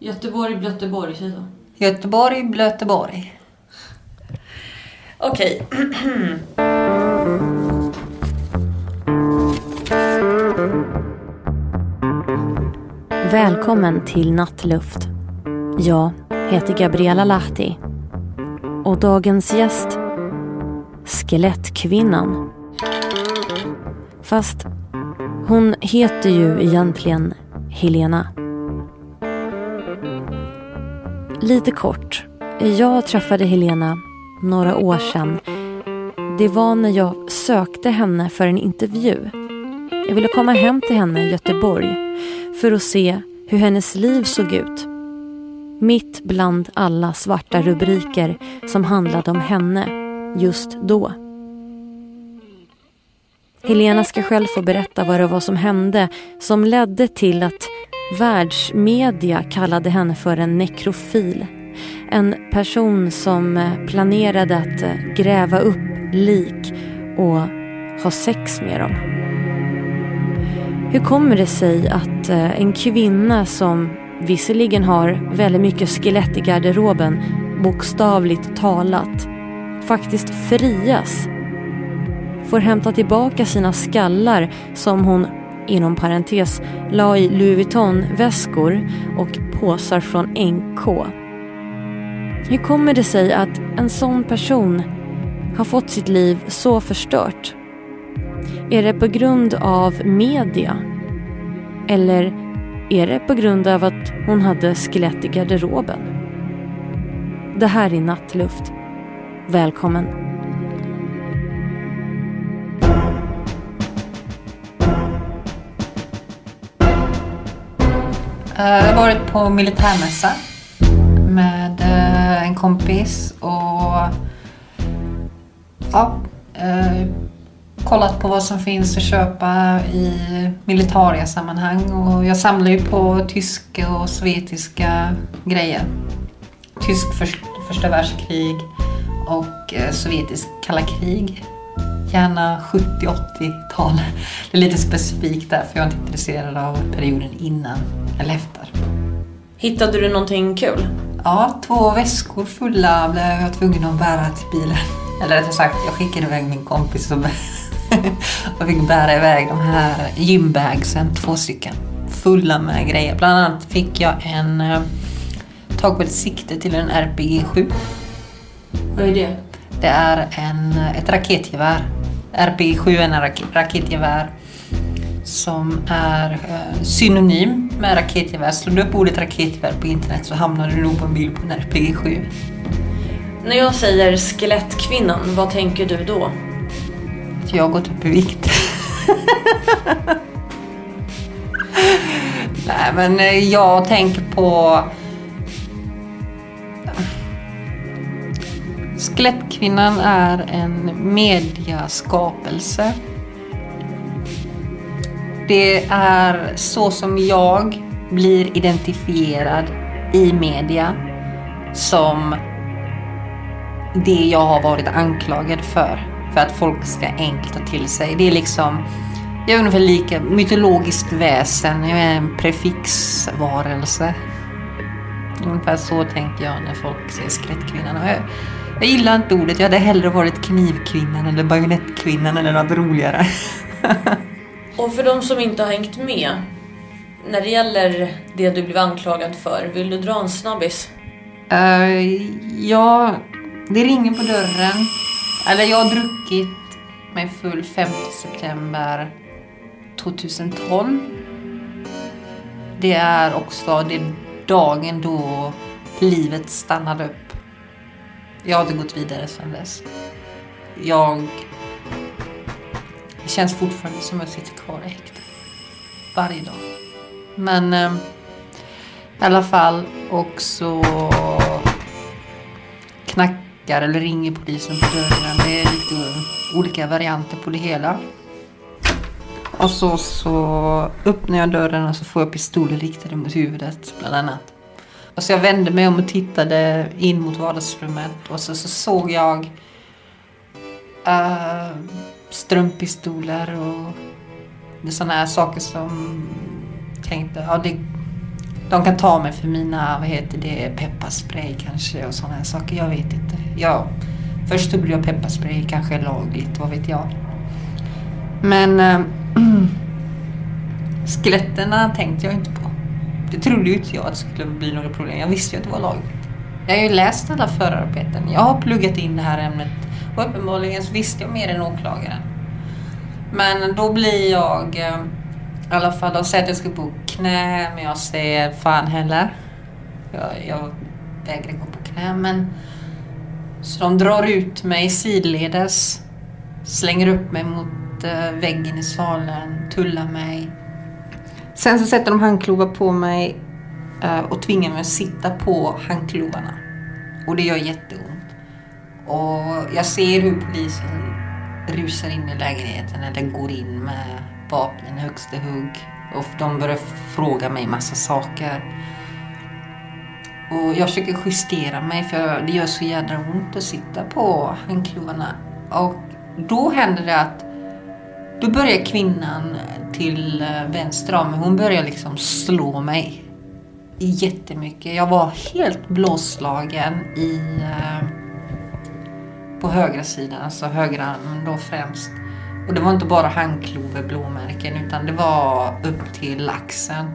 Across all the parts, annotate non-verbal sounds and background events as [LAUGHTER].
Göteborg, Blöteborg, säg så. Göteborg, Blöteborg. Okej. Välkommen till Nattluft. Jag heter Gabriella Lahti. Och dagens gäst, Skelettkvinnan. Fast hon heter ju egentligen Helena. Lite kort. Jag träffade Helena några år sedan. Det var när jag sökte henne för en intervju. Jag ville komma hem till henne i Göteborg för att se hur hennes liv såg ut. Mitt bland alla svarta rubriker som handlade om henne just då. Helena ska själv få berätta vad det var som hände som ledde till att världsmedia kallade henne för en nekrofil. En person som eh, planerade att eh, gräva upp lik och ha sex med dem. Hur kommer det sig att eh, en kvinna som visserligen har väldigt mycket skelett i garderoben, bokstavligt talat, faktiskt frias? Får hämta tillbaka sina skallar som hon, inom parentes, la i Louis Vuitton-väskor och påsar från NK. Hur kommer det sig att en sån person har fått sitt liv så förstört? Är det på grund av media? Eller är det på grund av att hon hade skelett i garderoben? Det här är Nattluft. Välkommen. Eh, jag har varit på militärmässa med eh, en kompis och ja, eh, kollat på vad som finns att köpa i militärsammanhang och jag samlar ju på tyska och sovjetiska grejer. Tysk för, första världskrig och sovjetisk kalla krig. Gärna 70-80-tal. Det är lite specifikt där för jag är inte intresserad av perioden innan eller efter. Hittade du någonting kul? Ja, två väskor fulla blev jag tvungen att bära till bilen. Eller rättare sagt, jag skickade iväg min kompis och [LAUGHS] och fick bära iväg de här gymbagsen, två stycken. Fulla med grejer. Bland annat fick jag en eh, tag på ett sikte till en RPG 7. Vad är det? Det är en, ett raketgevär. RPG 7 är en rak raketgevär som är eh, synonym med raketgevär. Slår du upp ordet raketgevär på internet så hamnar du nog på en bild på en RPG 7. När jag säger skelettkvinnan, vad tänker du då? Jag har gått upp i vikt. [LAUGHS] Nej men eh, jag tänker på Skelettkvinnan är en mediaskapelse. Det är så som jag blir identifierad i media som det jag har varit anklagad för. För att folk ska enkelt ta till sig. Det är liksom, jag är ungefär lika mytologiskt väsen. Jag är en prefixvarelse. Ungefär så tänker jag när folk säger skelettkvinnan. Jag, gillar inte ordet. Jag hade hellre varit knivkvinnan eller bajonettkvinnan eller något roligare. [LAUGHS] Och för de som inte har hängt med. När det gäller det du blev anklagad för, vill du dra en snabbis? Uh, ja, det ringer på dörren. Eller jag har druckit mig full 5 september 2012. Det är också det dagen då livet stannade upp. Jag har inte gått vidare sedan dess. Jag... Det känns fortfarande som att jag sitter kvar i häktet. varje dag. Men eh, i alla fall och så knackar eller ringer polisen på dörren. Det är lite olika varianter på det hela. Och så, så öppnar jag dörren och så får jag pistoler riktade mot huvudet bland annat. Så jag vände mig om och tittade in mot vardagsrummet och så, så såg jag eh, uh, strumpistoler och sådana här saker som tänkte, ja det, de kan ta mig för mina, vad heter det, pepparspray kanske och sådana här saker. Jag vet inte. Ja, först trodde jag pepparspray kanske är lagligt, vad vet jag. Men äh, [CLEARS THROAT] skeletterna tänkte jag inte på. Det trodde ju inte jag att det skulle bli några problem. Jag visste ju att det var lagligt. Jag har ju läst alla förarbeten. Jag har pluggat in det här ämnet och uppenbarligen så visste jag mer än åklagaren. Men då blir jag eh, i alla fall, de säger att jag ska på knä, men jag säger fan heller. Jag, jag vägrar gå på knä, men så de drar ut mig sidledes, slänger upp mig mot eh, väggen i salen, tullar mig. Sen så sätter de handklovar på mig uh, och tvingar mig att sitta på handklovarna. Och det gör jätteont. Och jag ser hur polisen rusar in i lägenheten eller går in med vapnen högsta hugg. Och de börjar fråga mig massa saker. Och jag försöker justera mig för det gör så jädra ont att sitta på handklovarna. Och då händer det att då börjar kvinnan till eh, vänster om mig, hon började liksom slå mig jättemycket. Jag var helt blåslagen i, eh, på högra sidan, alltså högra armen då främst. Och det var inte bara handkloveblåmärken utan det var upp till axeln.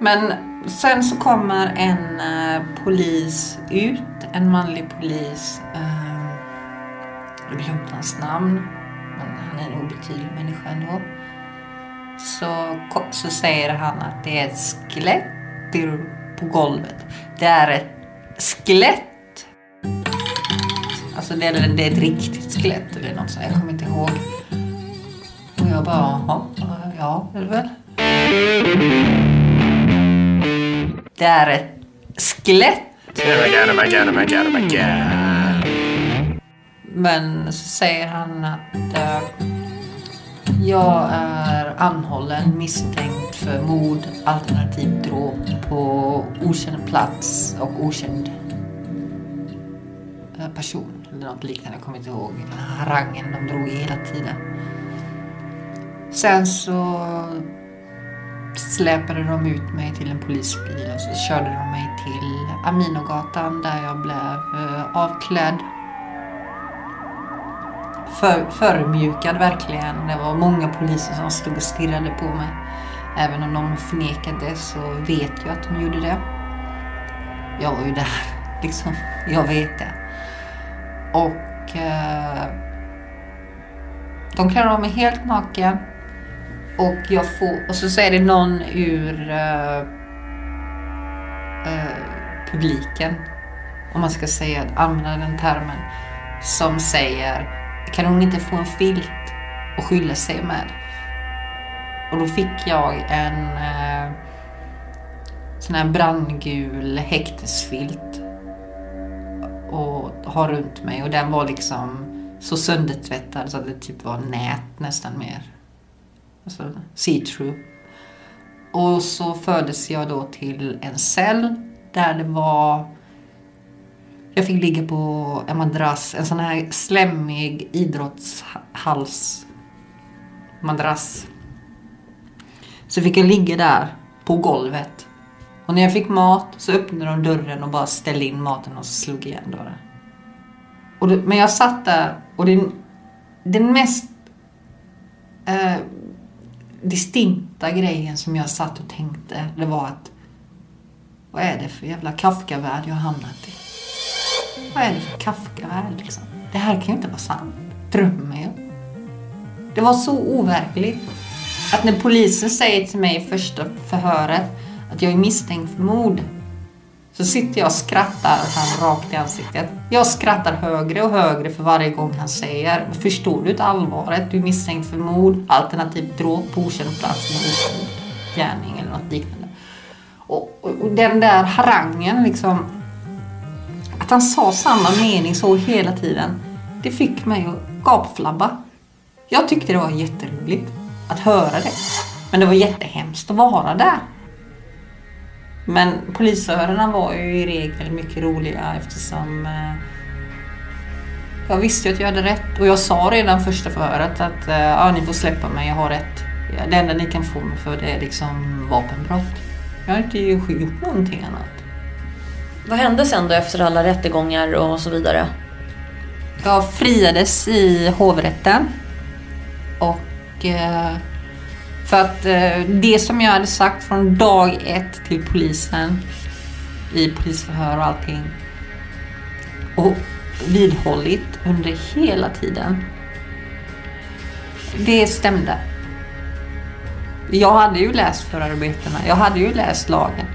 Men sen så kommer en eh, polis ut, en manlig polis. Jag har glömt hans namn, men han är en obetydlig människa ändå. Så, så säger han att det är ett skelett på golvet. Det är ett skelett. Alltså det är, det är ett riktigt skelett eller något sånt, jag kommer inte ihåg. Och jag bara, jaha, ja, det är det väl. Det är ett skelett. Oh my god, oh my god, oh my god, Men så säger han att uh, jag är anhållen misstänkt för mord alternativt dråp på okänd plats och okänd eh, person. Eller något liknande, jag kommer inte ihåg. Den här harangen de drog hela tiden. Sen så släpade de ut mig till en polisbil och så körde de mig till Aminogatan där jag blev eh, avklädd. För, förmjukad verkligen. Det var många poliser som stod och stirrade på mig. Även om de förnekade så vet jag att de gjorde det. Jag var ju där, [LAUGHS] liksom. Jag vet det. Och eh, de klär av mig helt naken. Och, jag får, och så säger det någon ur eh, eh, publiken, om man ska säga, använda den termen, som säger kan hon inte få en filt att skylla sig med? Och då fick jag en eh, sån här brandgul häktesfilt och ha runt mig och den var liksom så söndertvättad så att det typ var nät nästan mer alltså see-through. Och så fördes jag då till en cell där det var jag fick ligga på en madrass, en sån här slemmig idrottshalsmadrass. Så fick jag ligga där på golvet. Och när jag fick mat så öppnade de dörren och bara ställde in maten och slog igen dörren. Och det, men jag satt där och den, den mest eh, distinkta grejen som jag satt och tänkte, det var att vad är det för jävla Kafka-värld jag har hamnat i? Vad är det för Kafka-värld liksom? Det här kan ju inte vara sant. Drömmer jag? Det var så overkligt. Att när polisen säger till mig i första förhöret att jag är misstänkt för mord så sitter jag och skrattar han rakt i ansiktet. Jag skrattar högre och högre för varje gång han säger Förstår du inte allvaret? Du är misstänkt för mord, alternativt dråp på okänd plats med okänd. gärning eller något liknande. Och, och den där harangen liksom, att han sa samma mening så hela tiden, det fick mig att gapflabba. Jag tyckte det var jätteroligt att höra det. Men det var jättehemskt att vara där. Men polisförhören var ju i regel mycket roliga eftersom eh, jag visste ju att jag hade rätt och jag sa redan första förhöret att eh, ja, ni får släppa mig, jag har rätt. Det enda ni kan få mig för det är liksom vapenbrott. Jag har inte gjort någonting annat. Vad hände sen då efter alla rättegångar och så vidare? Jag friades i hovrätten. Och eh, för att eh, det som jag hade sagt från dag ett till polisen i polisförhör och allting och vidhållit under hela tiden. Det stämde. Jag hade ju läst förarbetena, jag hade ju läst lagen.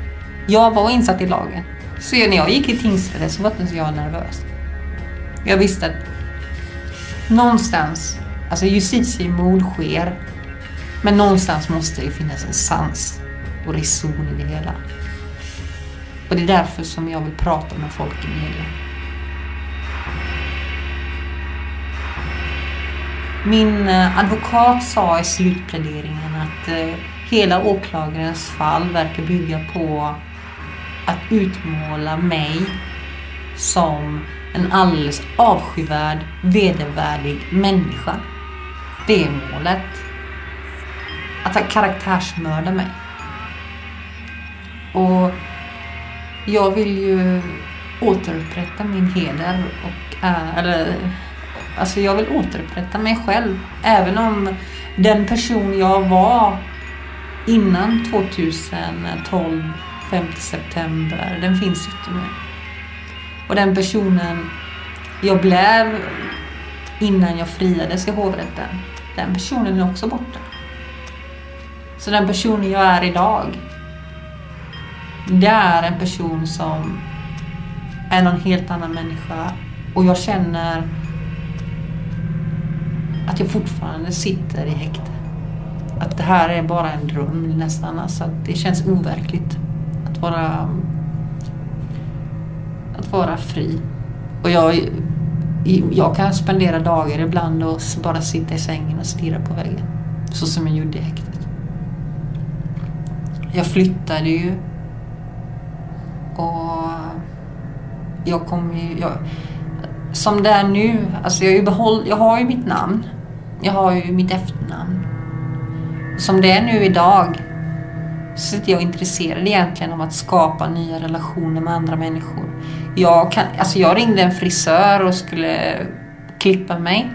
Jag var insatt i lagen. Så när jag gick i tingsrätten så var inte jag nervös. Jag visste att någonstans, alltså justitiemord sker, men någonstans måste det finnas en sans och reson i det hela. Och det är därför som jag vill prata med folk i media. Min eh, advokat sa i slutpläderingen att eh, hela åklagarens fall verkar bygga på att utmåla mig som en alldeles avskyvärd, vedervärdig människa. Det är målet. Att karaktärsmörda mig. Och jag vill ju återupprätta min heder och är... eller Alltså jag vill återupprätta mig själv. Även om den person jag var innan 2012, 5 september, den finns inte mer. Och den personen jag blev innan jag friades i hovrätten, den personen är också borta. Så den personen jag är idag, det är en person som är någon helt annan människa och jag känner att jag fortfarande sitter i häkte. Att det här är bara en dröm nästan. Alltså att det känns overkligt vara, att vara fri. Och jag, jag kan spendera dagar ibland och bara sitta i sängen och stirra på väggen. Så som jag gjorde i häktet. Jag flyttade ju. Och jag kommer ju... Jag, som det är nu, alltså jag, behåll, jag har ju mitt namn. Jag har ju mitt efternamn. Som det är nu idag så är jag intresserad egentligen om att skapa nya relationer med andra människor. Jag, kan, alltså jag ringde en frisör och skulle klippa mig.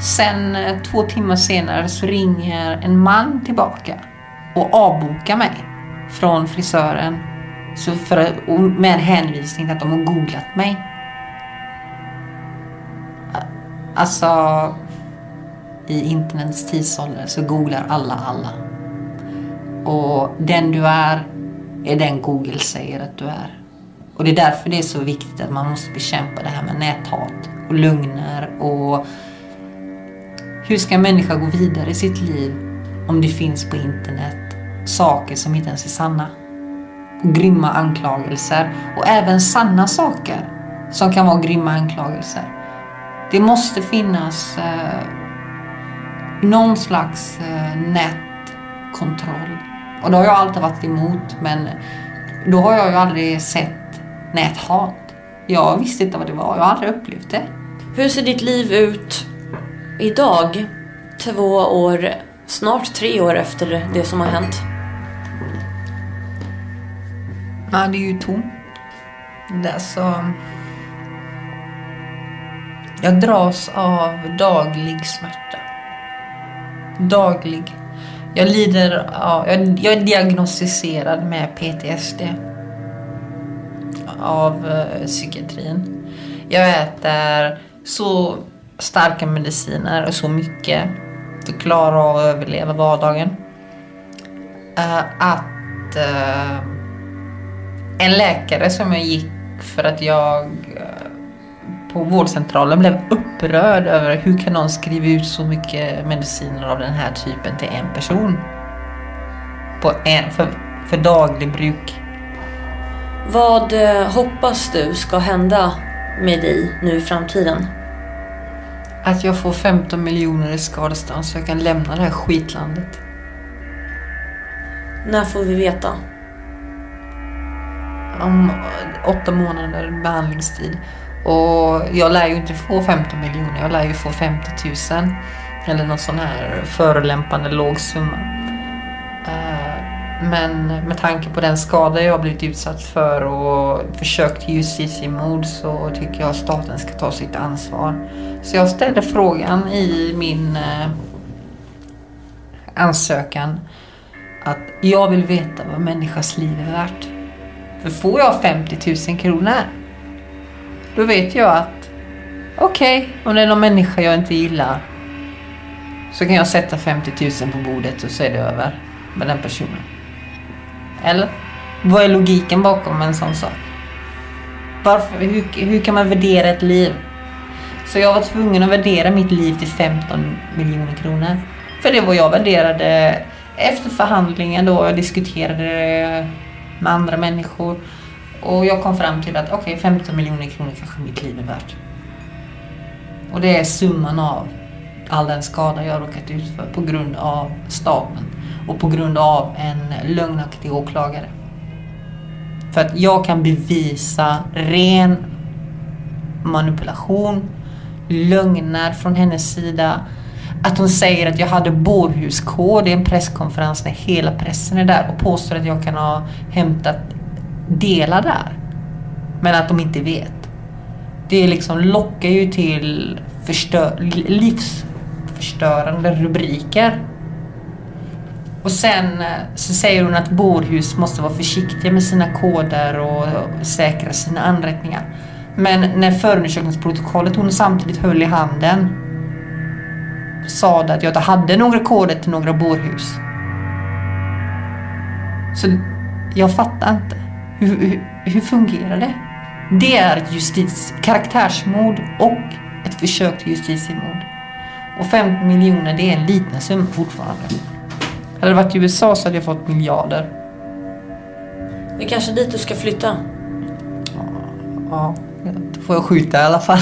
Sen eh, två timmar senare så ringer en man tillbaka och avbokar mig från frisören så för, med hänvisning till att de har googlat mig. Alltså, i internets tidsålder så googlar alla alla. Och den du är, är den Google säger att du är. Och det är därför det är så viktigt att man måste bekämpa det här med näthat och lögner och hur ska en människa gå vidare i sitt liv om det finns på internet saker som inte ens är sanna? Och grymma anklagelser och även sanna saker som kan vara grymma anklagelser. Det måste finnas eh, någon slags eh, nätkontroll. Och det har jag alltid varit emot men då har jag ju aldrig sett näthat. Jag visste inte vad det var, jag har aldrig upplevt det. Hur ser ditt liv ut idag? Två år, snart tre år efter det som har hänt. Ja, det är ju tomt. Det är så... Jag dras av daglig smärta. Daglig. Jag lider av... Jag, jag är diagnostiserad med PTSD. Av uh, psykiatrin. Jag äter så starka mediciner och så mycket för att klara av att överleva vardagen. Uh, att uh, en läkare som jag gick för att jag på vårdcentralen blev upprörd över hur kan någon skriva ut så mycket mediciner av den här typen till en person. på en, för, för daglig bruk. Vad eh, hoppas du ska hända med dig nu i framtiden? Att jag får 15 miljoner i skadestånd så jag kan lämna det här skitlandet. När får vi veta? Om åtta månader behandlingstid. Och jag lär ju inte få 15 miljoner, jag lär ju få 50 000. Eller någon sån här förolämpande låg summa. Eh, men med tanke på den skada jag har blivit utsatt för och försök till justitiemord så tycker jag att staten ska ta sitt ansvar. Så jag ställde frågan i min eh, ansökan att jag vill veta vad människas liv är värt. För får jag 50 000 kronor då vet jag att okej, om det är någon människa jag inte gillar så kan jag sätta 50 000 på bordet och så är det över med den personen. Eller? Vad är logiken bakom en sån sak? Varför, hur, hur kan man värdera ett liv? Så jag var tvungen att värdera mitt liv till 15 miljoner kronor. För det var jag värderade efter förhandlingen då jag diskuterade det med andra människor. Och jag kom fram till att okej, 15 miljoner kronor kanske mitt liv är värt. Och det är summan av all den skada jag råkat ut för på grund av staten och på grund av en lögnaktig åklagare. För att jag kan bevisa ren manipulation, lögner från hennes sida. Att hon säger att jag hade bårhuskod i en presskonferens när hela pressen är där och påstår att jag kan ha hämtat delar där. Men att de inte vet. Det liksom lockar ju till förstör, livsförstörande rubriker. Och sen eh, så säger hon att bårhus måste vara försiktiga med sina koder och säkra sina anrättningar. Men när förundersökningsprotokollet hon samtidigt höll i handen sa det att jag inte hade några koder till några bårhus. Så jag fattar inte. Hur, hur, hur fungerar det? Det är ett karaktärsmord och ett försök till justitiemord. Och 50 miljoner det är en liten summa fortfarande. Hade det varit i USA så hade jag fått miljarder. Det är kanske dit du ska flytta. Ja, då får jag skjuta i alla fall.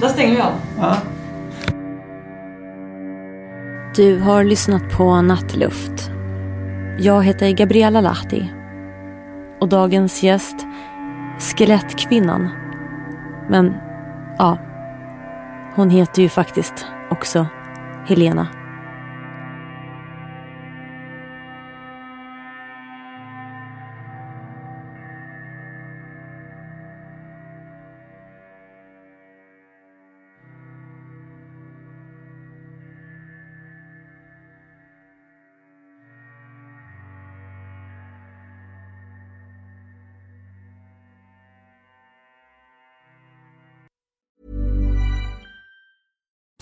Där stänger vi av. Ja. Du har lyssnat på Nattluft. Jag heter Gabriella Lahti. Och dagens gäst, Skelettkvinnan. Men, ja. Hon heter ju faktiskt också Helena.